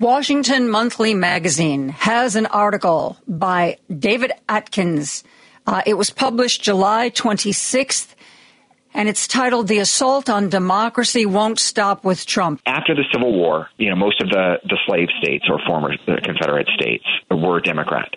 Washington Monthly Magazine has an article by David Atkins. Uh, it was published July 26th, and it's titled The Assault on Democracy Won't Stop with Trump. After the Civil War, you know, most of the, the slave states or former Confederate states were Democrat.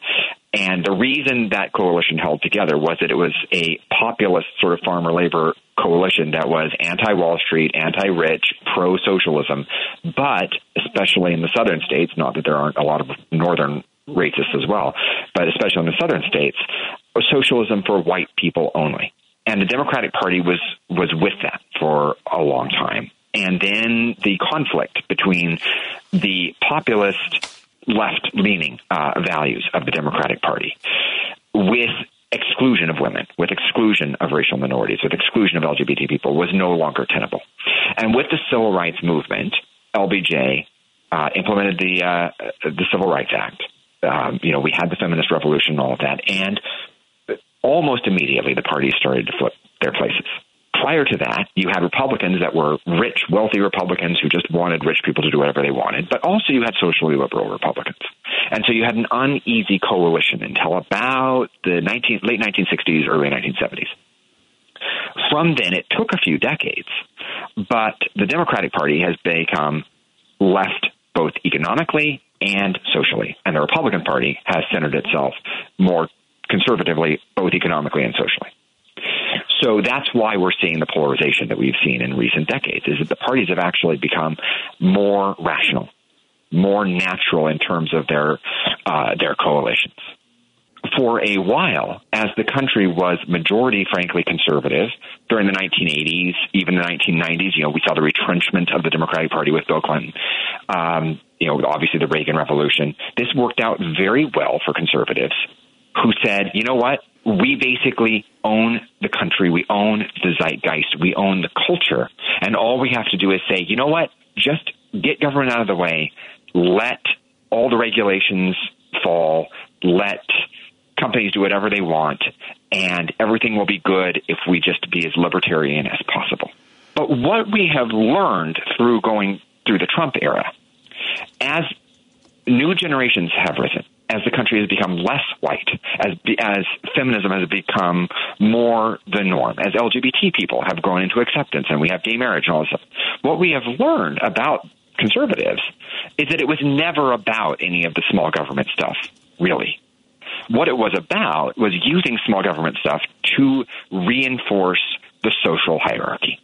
And the reason that coalition held together was that it was a populist sort of farmer labor coalition that was anti Wall Street, anti rich, pro socialism, but especially in the southern states, not that there aren't a lot of northern racists as well, but especially in the southern states, socialism for white people only. And the Democratic Party was was with that for a long time. And then the conflict between the populist left leaning uh, values of the Democratic Party with exclusion of women, with exclusion of racial minorities, with exclusion of LGBT people was no longer tenable. And with the civil rights movement, LBJ uh, implemented the uh, the Civil Rights Act. Um, you know, we had the feminist revolution and all of that, and almost immediately the parties started to flip their places prior to that, you had Republicans that were rich, wealthy Republicans who just wanted rich people to do whatever they wanted, but also you had socially liberal Republicans. And so you had an uneasy coalition until about the 19, late 1960s, early 1970s. From then, it took a few decades, but the Democratic Party has become left both economically and socially, and the Republican Party has centered itself more conservatively, both economically and socially. So that's why we're seeing the polarization that we've seen in recent decades is that the parties have actually become more rational, more natural in terms of their uh, their coalitions. For a while, as the country was majority, frankly, conservative during the 1980s, even the 1990s, you know, we saw the retrenchment of the Democratic Party with Bill Clinton. Um, you know, obviously the Reagan Revolution. This worked out very well for conservatives who said, you know what? we basically own the country, we own the zeitgeist, we own the culture, and all we have to do is say, you know what, just get government out of the way, let all the regulations fall, let companies do whatever they want, and everything will be good if we just be as libertarian as possible. But what we have learned through going through the Trump era, as new generations have risen, as the country has become less white, as as feminism has become more the norm, as LGBT people have grown into acceptance, and we have gay marriage and all this stuff. What we have learned about conservatives is that it was never about any of the small government stuff, really. What it was about was using small government stuff to reinforce the social hierarchy.